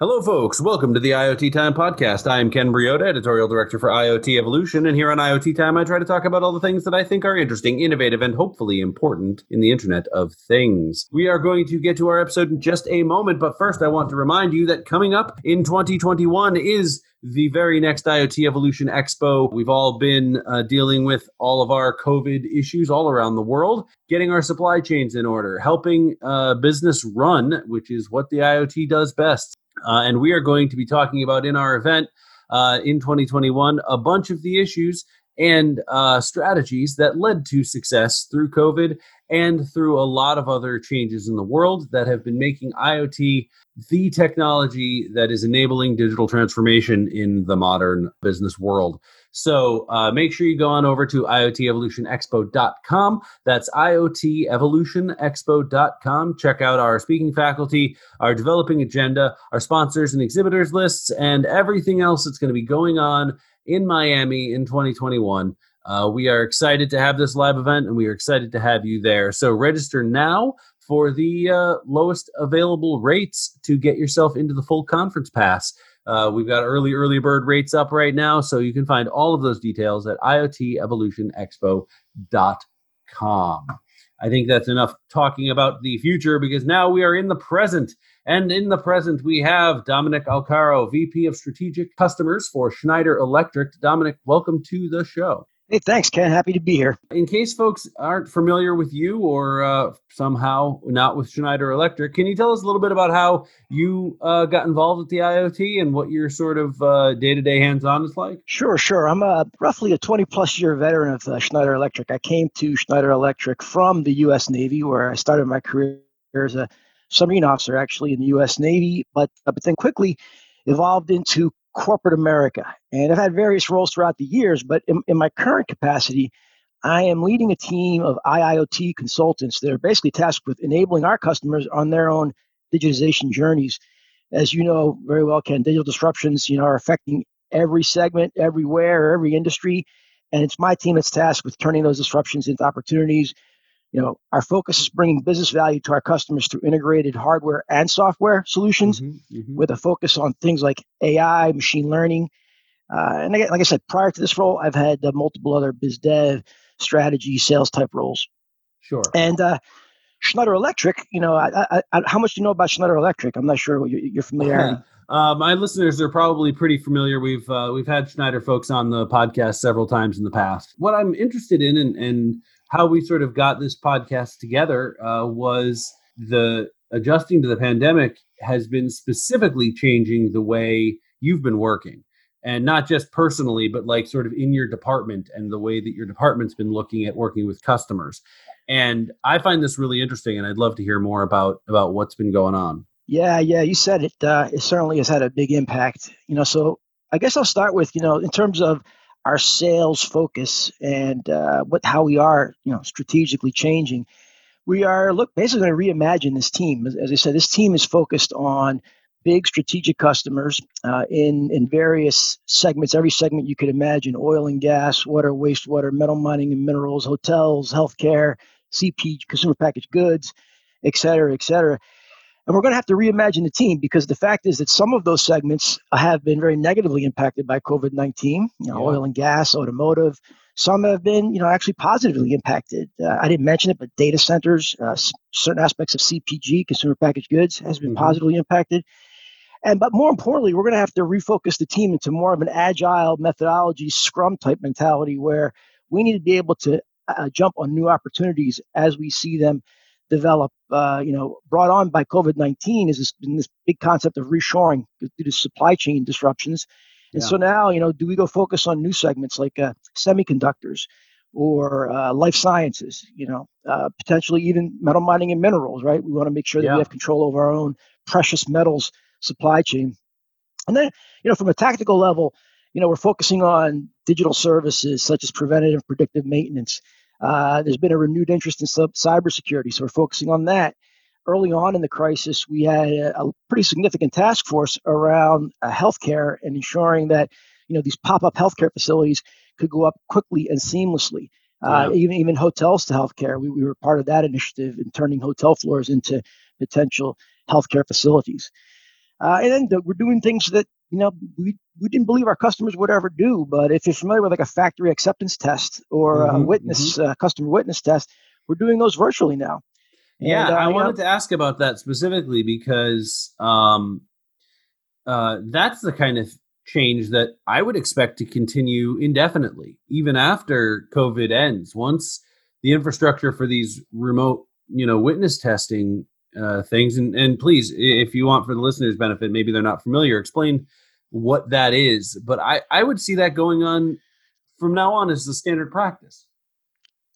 Hello, folks. Welcome to the IoT Time podcast. I am Ken Briodagh, editorial director for IoT Evolution, and here on IoT Time, I try to talk about all the things that I think are interesting, innovative, and hopefully important in the Internet of Things. We are going to get to our episode in just a moment, but first, I want to remind you that coming up in 2021 is the very next IoT Evolution Expo. We've all been uh, dealing with all of our COVID issues all around the world, getting our supply chains in order, helping uh, business run, which is what the IoT does best. Uh, and we are going to be talking about in our event uh, in 2021 a bunch of the issues and uh, strategies that led to success through COVID and through a lot of other changes in the world that have been making IoT the technology that is enabling digital transformation in the modern business world. So uh, make sure you go on over to IoTEvolutionExpo.com. That's IoTEvolutionExpo.com. Check out our speaking faculty, our developing agenda, our sponsors and exhibitors lists, and everything else that's going to be going on in Miami in 2021. Uh, we are excited to have this live event and we are excited to have you there. So register now for the uh, lowest available rates to get yourself into the full conference pass. Uh, we've got early, early bird rates up right now. So you can find all of those details at IoTEvolutionExpo.com. I think that's enough talking about the future because now we are in the present. And in the present, we have Dominic Alcaro, VP of Strategic Customers for Schneider Electric. Dominic, welcome to the show. Hey, thanks, Ken. Happy to be here. In case folks aren't familiar with you or uh, somehow not with Schneider Electric, can you tell us a little bit about how you uh, got involved with the IoT and what your sort of day to day hands on is like? Sure, sure. I'm a, roughly a 20 plus year veteran of uh, Schneider Electric. I came to Schneider Electric from the U.S. Navy, where I started my career as a submarine officer, actually in the U.S. Navy, but, uh, but then quickly evolved into corporate America. And I've had various roles throughout the years, but in, in my current capacity, I am leading a team of IIoT consultants that are basically tasked with enabling our customers on their own digitization journeys. As you know very well, Ken, digital disruptions, you know, are affecting every segment, everywhere, every industry. And it's my team that's tasked with turning those disruptions into opportunities, you know our focus is bringing business value to our customers through integrated hardware and software solutions mm-hmm, mm-hmm. with a focus on things like ai machine learning uh, and like i said prior to this role i've had uh, multiple other biz dev strategy sales type roles sure and uh, schneider electric you know I, I, I, how much do you know about schneider electric i'm not sure what your, your familiarity Uh, my listeners are probably pretty familiar. We've uh, we've had Schneider folks on the podcast several times in the past. What I'm interested in, and, and how we sort of got this podcast together uh, was the adjusting to the pandemic has been specifically changing the way you've been working. And not just personally but like sort of in your department and the way that your department's been looking at working with customers. And i find this really interesting and i'd love to hear more about about what's been going on. Yeah yeah you said it uh, it certainly has had a big impact you know so i guess i'll start with you know in terms of our sales focus and uh, what how we are you know strategically changing we are look basically going to reimagine this team. As, i said this team is focused on big strategic customers uh, in in various segments every segment you could imagine oil and gas water wastewater metal mining and minerals hotels healthcare cp consumer packaged goods et cetera et cetera and we're going to have to reimagine the team because the fact is that some of those segments have been very negatively impacted by COVID 19, you know, yeah. oil and gas, automotive. Some have been, you know, actually positively impacted. Uh, I didn't mention it, but data centers, uh, certain aspects of CPG, consumer packaged goods, has been mm-hmm. positively impacted. And but more importantly, we're going to have to refocus the team into more of an agile methodology, Scrum type mentality, where we need to be able to uh, jump on new opportunities as we see them develop, uh, you know, brought on by COVID 19 is this, this, big concept of reshoring due to supply chain disruptions. And yeah. so now, you know, do we go focus on new segments like uh, semiconductors or uh, life sciences, you know, uh, potentially even metal mining and minerals, right? We want to make sure that yeah. we have control over our own precious metals supply chain. And then, you know, from a tactical level, you know, we're focusing on digital services such as preventative predictive maintenance uh, there's been a renewed interest in cybersecurity, so we're focusing on that. Early on in the crisis, we had a, a pretty significant task force around uh, healthcare and ensuring that you know these pop-up healthcare facilities could go up quickly and seamlessly. Uh, even even hotels to healthcare. We, we were part of that initiative in turning hotel floors into potential healthcare facilities. Uh, and then the, we're doing things that you know we we didn't believe our customers would ever do. But if you're familiar with like a factory acceptance test or mm-hmm, a witness mm-hmm. uh, customer witness test, we're doing those virtually now. Yeah, and, uh, I wanted know, to ask about that specifically because um, uh, that's the kind of change that I would expect to continue indefinitely, even after COVID ends. Once the infrastructure for these remote, you know, witness testing uh, things, and, and please, if you want for the listeners' benefit, maybe they're not familiar, explain what that is. But I, I would see that going on from now on as the standard practice.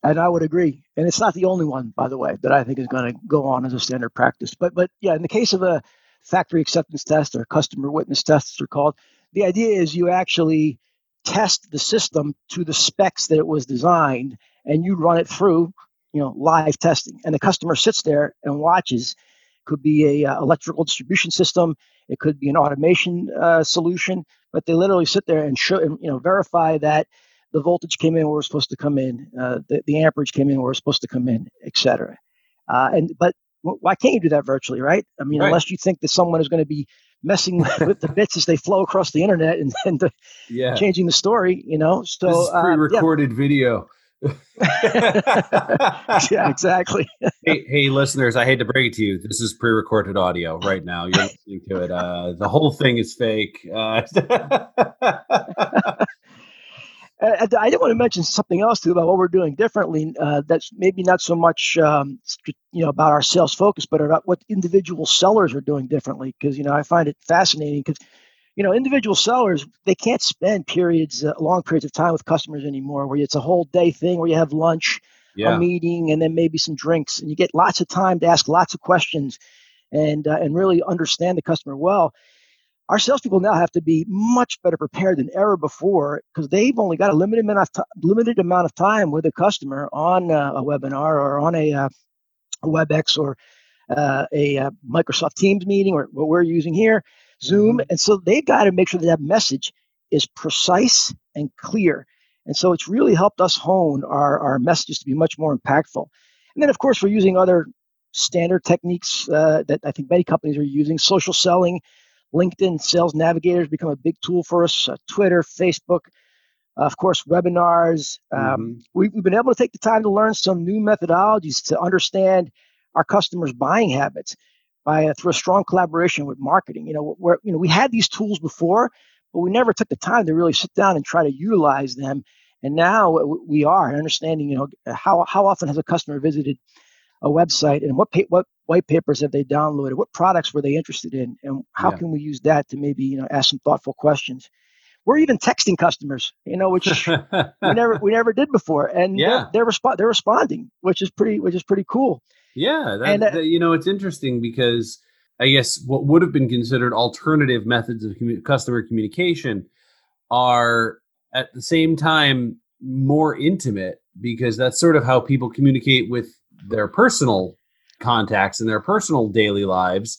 And I would agree. And it's not the only one, by the way, that I think is going to go on as a standard practice. But but yeah, in the case of a factory acceptance test or customer witness tests are called, the idea is you actually test the system to the specs that it was designed and you run it through you know live testing and the customer sits there and watches could be a uh, electrical distribution system it could be an automation uh, solution but they literally sit there and show and, you know verify that the voltage came in where it's supposed to come in uh, the, the amperage came in where it's supposed to come in etc uh, and but why can't you do that virtually right i mean right. unless you think that someone is going to be messing with the bits as they flow across the internet and, and the, yeah. changing the story, you know. So is pre-recorded uh, yeah. video. yeah, exactly. hey, hey, listeners, I hate to break it to you. This is pre-recorded audio right now. You're listening to it. Uh, the whole thing is fake. Uh, I, I did want to mention something else too about what we're doing differently. Uh, that's maybe not so much um, you know about our sales focus, but about what individual sellers are doing differently. Because you know I find it fascinating because you know individual sellers they can't spend periods, uh, long periods of time with customers anymore, where it's a whole day thing where you have lunch, yeah. a meeting, and then maybe some drinks, and you get lots of time to ask lots of questions and uh, and really understand the customer well our salespeople now have to be much better prepared than ever before because they've only got a limited amount of t- limited amount of time with a customer on uh, a webinar or on a, uh, a WebEx or uh, a uh, Microsoft Teams meeting or what we're using here, Zoom, mm-hmm. and so they've got to make sure that that message is precise and clear. And so it's really helped us hone our, our messages to be much more impactful. And then, of course, we're using other standard techniques uh, that I think many companies are using social selling LinkedIn Sales Navigator has become a big tool for us. Uh, Twitter, Facebook, uh, of course, webinars. Um, mm-hmm. we, have been able to take the time to learn some new methodologies to understand our customers' buying habits by uh, through a strong collaboration with marketing. You know, where you know we had these tools before, but we never took the time to really sit down and try to utilize them. And now we are understanding. You know, how how often has a customer visited a website and what pa- what white papers have they downloaded what products were they interested in and how yeah. can we use that to maybe you know ask some thoughtful questions we're even texting customers you know which we never we never did before and yeah. they're they're, they're responding which is pretty which is pretty cool yeah that, and, uh, that, you know it's interesting because i guess what would have been considered alternative methods of commu- customer communication are at the same time more intimate because that's sort of how people communicate with their personal contacts and their personal daily lives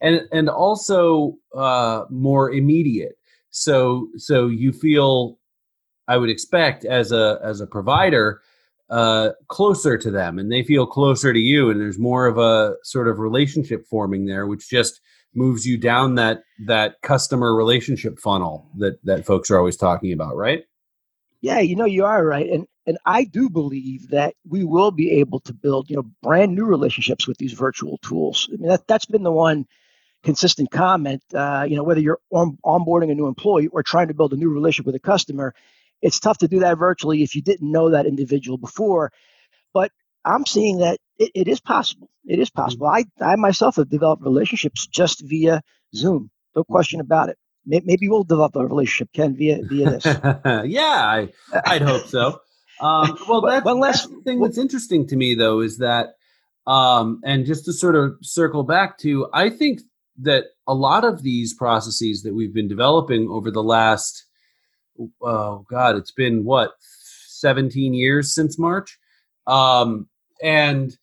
and and also uh, more immediate. So so you feel i would expect as a as a provider uh, closer to them and they feel closer to you and there's more of a sort of relationship forming there which just moves you down that that customer relationship funnel that that folks are always talking about right yeah you know you are right and and I do believe that we will be able to build, you know, brand new relationships with these virtual tools. I mean, that, that's been the one consistent comment. Uh, you know, whether you're on, onboarding a new employee or trying to build a new relationship with a customer, it's tough to do that virtually if you didn't know that individual before. But I'm seeing that it, it is possible. It is possible. Mm-hmm. I, I myself have developed relationships just via Zoom. No question about it. Maybe we'll develop a relationship, Ken, via via this. yeah, I, I'd hope so. Um, well, that's, one last that's thing that's interesting to me, though, is that, um, and just to sort of circle back to, I think that a lot of these processes that we've been developing over the last, oh God, it's been what, 17 years since March? Um, and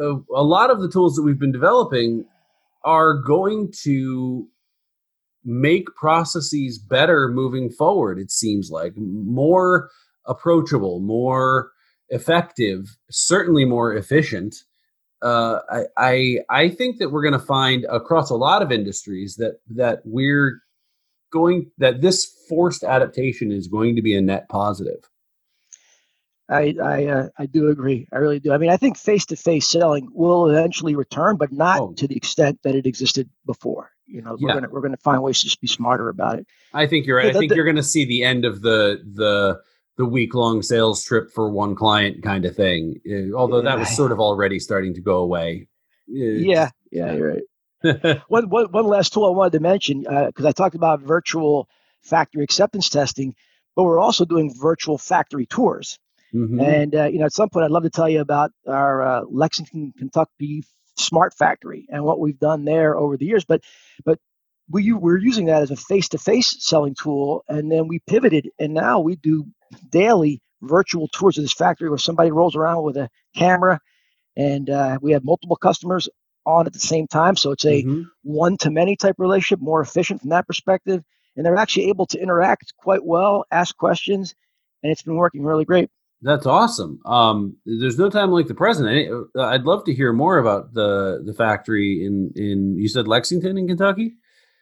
uh, a lot of the tools that we've been developing are going to make processes better moving forward it seems like more approachable, more effective, certainly more efficient. uh, I, I I think that we're going to find across a lot of industries that that we're going that this forced adaptation is going to be a net positive. I I, uh, I do agree. I really do. I mean, I think face to face selling will eventually return, but not oh. to the extent that it existed before. You know, we're yeah. gonna we're gonna find ways to just be smarter about it. I think you're right. I think you're gonna see the end of the the the week long sales trip for one client kind of thing. Uh, although that was sort of already starting to go away. Yeah, yeah, you're right. one, one, one last tool I wanted to mention because uh, I talked about virtual factory acceptance testing, but we're also doing virtual factory tours. Mm-hmm. And uh, you know, at some point, I'd love to tell you about our uh, Lexington, Kentucky smart factory and what we've done there over the years. But but we we're using that as a face-to-face selling tool, and then we pivoted, and now we do daily virtual tours of this factory where somebody rolls around with a camera, and uh, we have multiple customers on at the same time. So it's a mm-hmm. one-to-many type relationship, more efficient from that perspective, and they're actually able to interact quite well, ask questions, and it's been working really great. That's awesome. Um, there's no time like the present. Uh, I'd love to hear more about the the factory in in you said Lexington in Kentucky.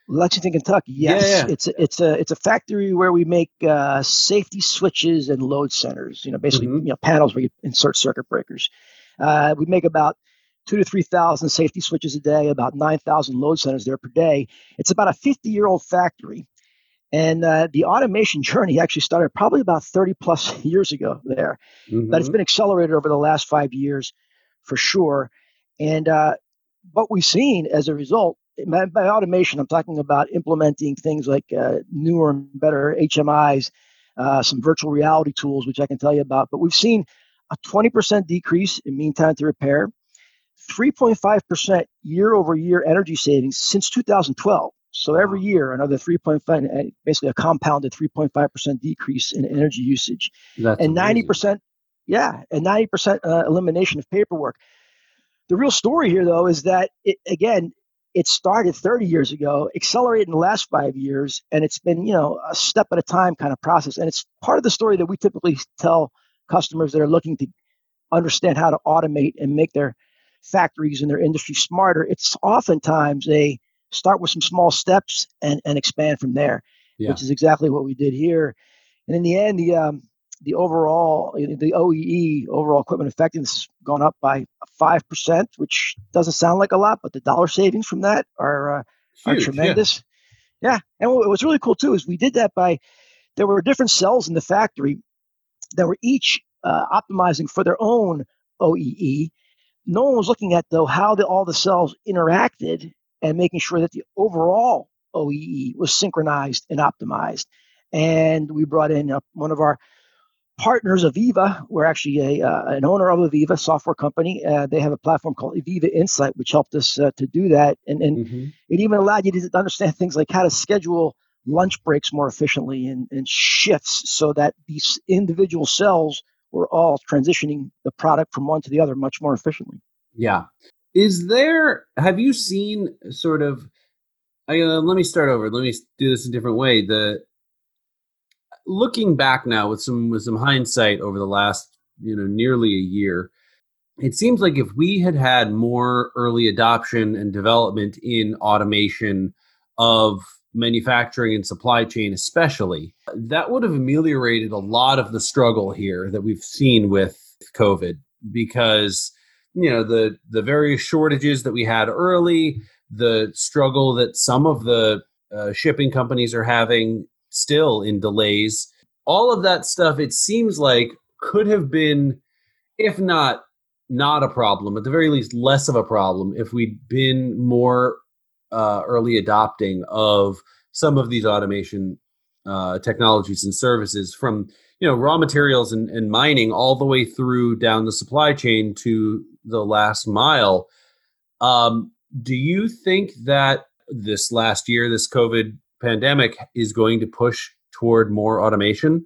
Lexington, Kentucky. Yes, yeah, yeah. it's a, it's a it's a factory where we make uh, safety switches and load centers. You know, basically, mm-hmm. you know, panels where you insert circuit breakers. Uh, we make about two to three thousand safety switches a day, about nine thousand load centers there per day. It's about a fifty year old factory, and uh, the automation journey actually started probably about 30 plus years ago there. Mm-hmm. But it's been accelerated over the last five years for sure. And uh, what we've seen as a result, by, by, automation, I'm talking about implementing things like uh, newer and better HMIs, uh, some virtual reality tools, which I can tell you about. But we've seen a 20% decrease in mean time to repair, 3.5% year over year energy savings since 2012. So every year, another 3.5, basically a compounded 3.5% decrease in energy usage. That's and amazing. 90%, yeah, and 90% uh, elimination of paperwork. The real story here, though, is that, it, again, it started 30 years ago, accelerated in the last five years, and it's been, you know, a step at a time kind of process. And it's part of the story that we typically tell customers that are looking to understand how to automate and make their factories and their industry smarter. It's oftentimes a start with some small steps and, and expand from there, yeah. which is exactly what we did here. And in the end, the um, the overall the OEE overall equipment effectiveness gone up by five percent, which doesn't sound like a lot, but the dollar savings from that are uh, Huge, are tremendous. Yeah. yeah, and what was really cool too is we did that by there were different cells in the factory that were each uh, optimizing for their own OEE. No one was looking at though how the, all the cells interacted and making sure that the overall OEE was synchronized and optimized. And we brought in uh, one of our partners, AVEVA. We're actually a, uh, an owner of AVEVA software company. Uh, they have a platform called AVEVA Insight, which helped us uh, to do that. And, and mm-hmm. it even allowed you to understand things like how to schedule lunch breaks more efficiently and, and shifts so that these individual cells were all transitioning the product from one to the other much more efficiently. Yeah. Is there? Have you seen sort of? I, uh, let me start over. Let me do this a different way. The looking back now with some with some hindsight over the last you know nearly a year, it seems like if we had had more early adoption and development in automation of manufacturing and supply chain especially that would have ameliorated a lot of the struggle here that we've seen with covid because you know the the various shortages that we had early, the struggle that some of the uh, shipping companies are having still in delays. All of that stuff, it seems like, could have been, if not not a problem, at the very least less of a problem if we'd been more uh, early adopting of some of these automation uh, technologies and services from you know raw materials and, and mining all the way through down the supply chain to the last mile. Um, do you think that this last year, this COVID pandemic, is going to push toward more automation?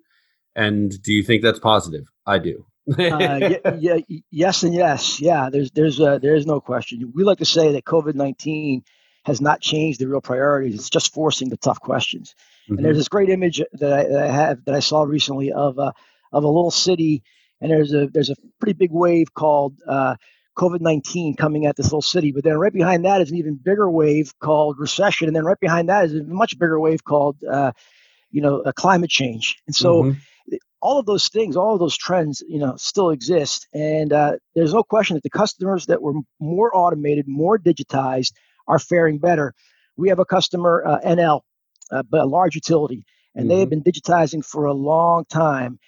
And do you think that's positive? I do. uh, yeah, yeah, yes, and yes. Yeah, there's there's uh, there is no question. We like to say that COVID nineteen has not changed the real priorities. It's just forcing the tough questions. Mm-hmm. And there's this great image that I, that I, have that I saw recently of a of a little city, and there's a there's a pretty big wave called uh, COVID 19 coming at this little city. But then right behind that is an even bigger wave called recession. And then right behind that is a much bigger wave called, uh, you know, uh, climate change. And so mm-hmm. all of those things, all of those trends, you know, still exist. And uh, there's no question that the customers that were more automated, more digitized, are faring better. We have a customer, uh, Enel, uh, a large utility, and mm-hmm. they have mm-hmm. been digitizing for a long time.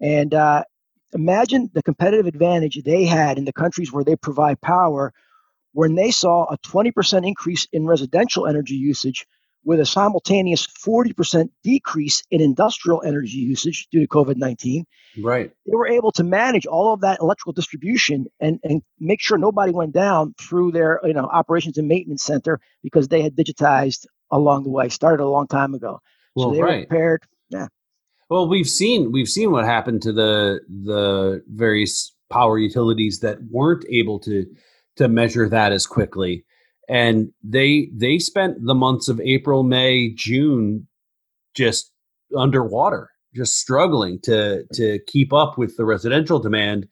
And uh, imagine the competitive advantage they had in the countries where they provide power when they saw a 20% increase in residential energy usage with a simultaneous 40% decrease in industrial energy usage due to COVID 19. Right. They were able to manage all of that electrical distribution and, and make sure nobody went down through their you know operations and maintenance center because they had digitized along the way, started a long time ago. Well, so they right. were prepared. Yeah. Well, we've seen we've seen what happened to the the various power utilities that weren't able to to measure that as quickly, and they they spent the months of April, May, June just underwater, just struggling to to keep up with the residential demand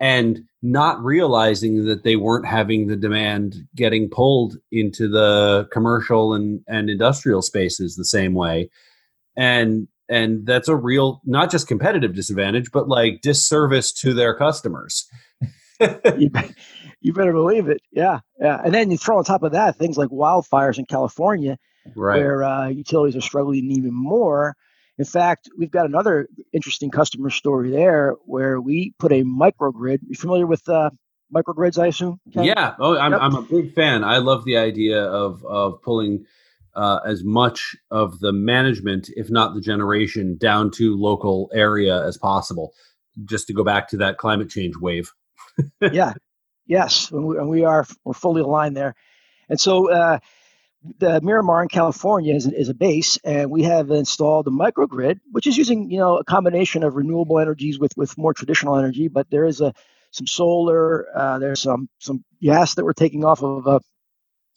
and not realizing that they weren't having the demand getting pulled into the commercial and, and industrial spaces the same way. And and that's a real not just competitive disadvantage but like disservice to their customers you, better believe it yeah yeah and then you throw on top of that things like wildfires in california right. where uh, utilities are struggling even more in fact we've got another interesting customer story there where we put a microgrid you familiar with uh, microgrids i assume Ken? yeah oh I'm, yep. I'm a big fan i love the idea of of pulling uh, as much of the management, if not the generation, down to local area as possible. Just to go back to that climate change wave. yeah, yes, and we, and we, are we're fully aligned there. And so uh, the Miramar in California is, is a base, and we have installed a microgrid, which is using you know a combination of renewable energies with with more traditional energy. But there is a some solar, uh, there's some some gas that we're taking off of a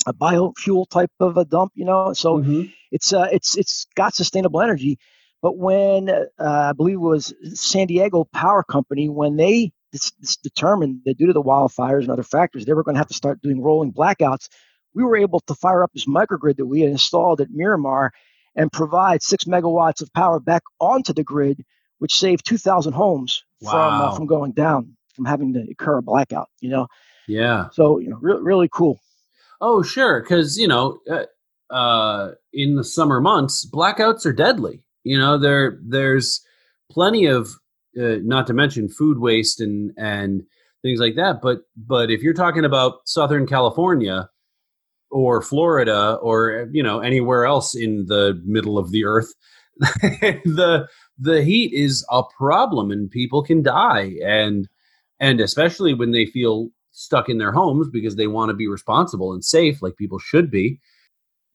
a biofuel type of a dump, you know. So mm-hmm. it's uh, it's it's got sustainable energy. But when uh, I believe it was San Diego Power Company, when they determined that due to the wildfires and other factors, they were going to have to start doing rolling blackouts, we were able to fire up this microgrid that we had installed at Miramar and provide six megawatts of power back onto the grid, which saved 2,000 homes wow. from uh, from going down, from having to occur a blackout. You know. Yeah. So you know, re- really cool. Oh, sure, because you know, uh, uh, in the summer months, blackouts are deadly. You know, there there's plenty of, uh, not to mention food waste and and things like that. But but if you're talking about Southern California or Florida or you know anywhere else in the middle of the earth, the the heat is a problem and people can die and and especially when they feel stuck in their homes because they want to be responsible and safe like people should be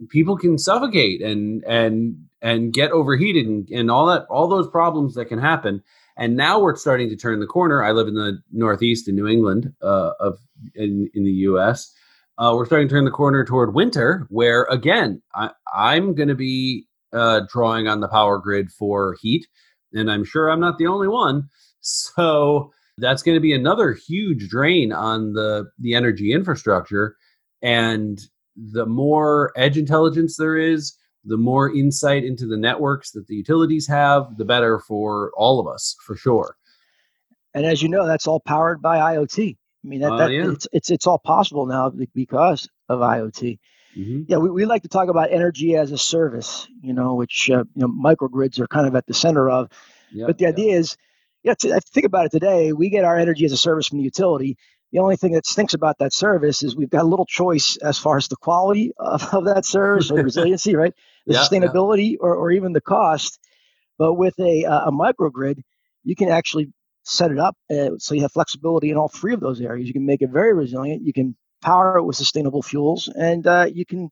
people can suffocate and and and get overheated and, and all that all those problems that can happen and now we're starting to turn the corner. I live in the northeast in new england uh, of in, in the us uh, we're starting to turn the corner toward winter where again I, i'm going to be uh, drawing on the power grid for heat and i'm sure i'm not the only one. So that's going to be another huge drain on the the energy infrastructure. And the more edge intelligence there is the more insight into the networks that the utilities have the better for all of us for sure and as you know that's all powered by iot i mean that, uh, yeah. it's, it's it's all possible now because of iot mm-hmm. yeah we, we like to talk about energy as a service you know which uh, you know microgrids are kind of at the center of yep, but the yep. idea is yeah, to, think about it today, we get our energy as a service from the utility. The only thing that stinks about that service is we've got a little choice as far as the quality of, of that service or resiliency, right? The yeah, sustainability yeah. Or, or even the cost. But with a, a microgrid, you can actually set it up uh, so you have flexibility in all three of those areas. You can make it very resilient. You can power it with sustainable fuels, and uh, you can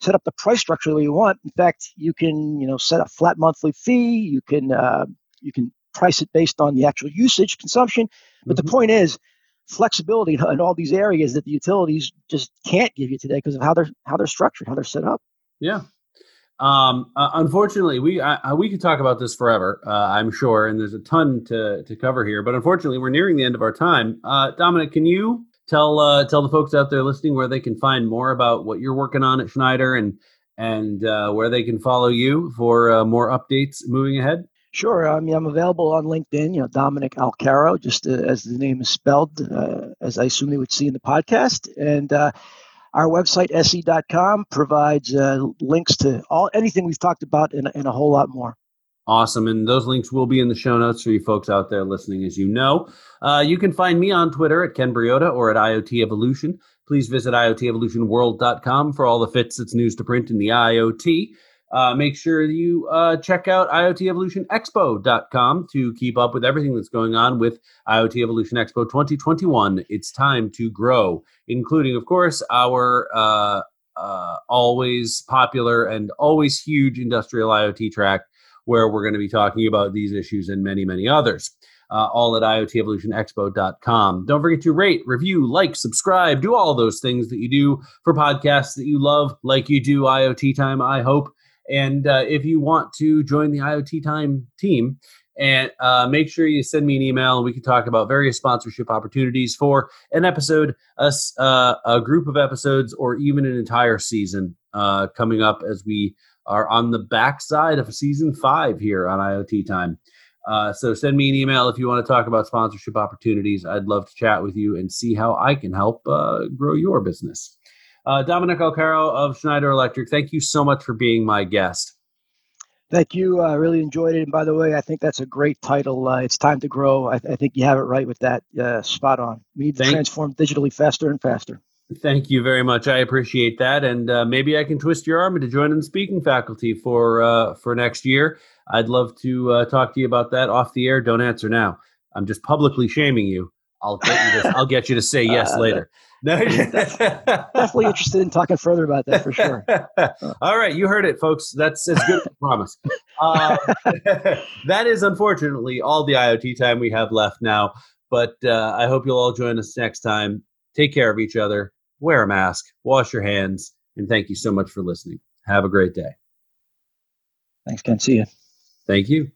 set up the price structure that you want. In fact, you can you know set a flat monthly fee. You can uh, you can price it based on the actual usage consumption. But mm-hmm. the point is flexibility in all these areas that the utilities just can't give you today because of how they're how they're structured, how they're set up. Yeah. Um, uh, unfortunately, we I, we could talk about this forever. Uh, I'm sure, and there's a ton to to cover here. But unfortunately, we're nearing the end of our time. Uh, Dominic, can you tell uh, tell the folks out there listening where they can find more about what you're working on at Schneider and and uh, where they can follow you for uh, more updates moving ahead. Sure. I mean, I'm available on LinkedIn. You know, Dominic Alcaro, just uh, as the name is spelled, uh, as I assume they would see in the podcast, and. Uh, our website, se.com, provides uh, links to all anything we've talked about and, and a whole lot more. Awesome. And those links will be in the show notes for you folks out there listening, as you know. Uh, you can find me on Twitter at Ken Briodagh or at IoT Evolution. Please visit IoTEvolutionWorld.com for all the fits it's news to print in the IoT. Uh, make sure you uh, check out IoTEvolutionExpo.com to keep up with everything that's going on with IoT Evolution Expo 2021. It's time to grow, including, of course, our uh, uh always popular and always huge industrial IoT track where we're going to be talking about these issues and many, many others. Uh, all at IoTEvolutionExpo.com. Don't forget to rate, review, like, subscribe, do all those things that you do for podcasts that you love, like you do IoT Time, I hope. And uh, if you want to join the IoT Time team, and uh, make sure you send me an email and we can talk about various sponsorship opportunities for an episode, a, uh, a group of episodes, or even an entire season uh, coming up as we are on the backside of season five here on IoT Time. Uh, so send me an email if you want to talk about sponsorship opportunities. I'd love to chat with you and see how I can help uh, grow your business. Uh, Dominic Alcaro of Schneider Electric, thank you so much for being my guest. Thank you. I really enjoyed it. And by the way, I think that's a great title. Uh, it's time to grow. I, th- I, think you have it right with that. Uh, spot on. We need to thank- transform digitally faster and faster. Thank you very much. I appreciate that, and uh, maybe I can twist your arm to join in the speaking faculty for uh, for next year. I'd love to uh, talk to you about that off the air. Don't answer now. I'm just publicly shaming you. I'll get you to, I'll get you to say yes uh, later. definitely interested in talking further about that for sure. All right, you heard it, folks. That's as good as a promise. Uh, that is unfortunately all the IoT time we have left now. But uh, I hope you'll all join us next time. Take care of each other wear a mask, wash your hands, and thank you so much for listening. Have a great day. Thanks, Ken. See you. Thank you.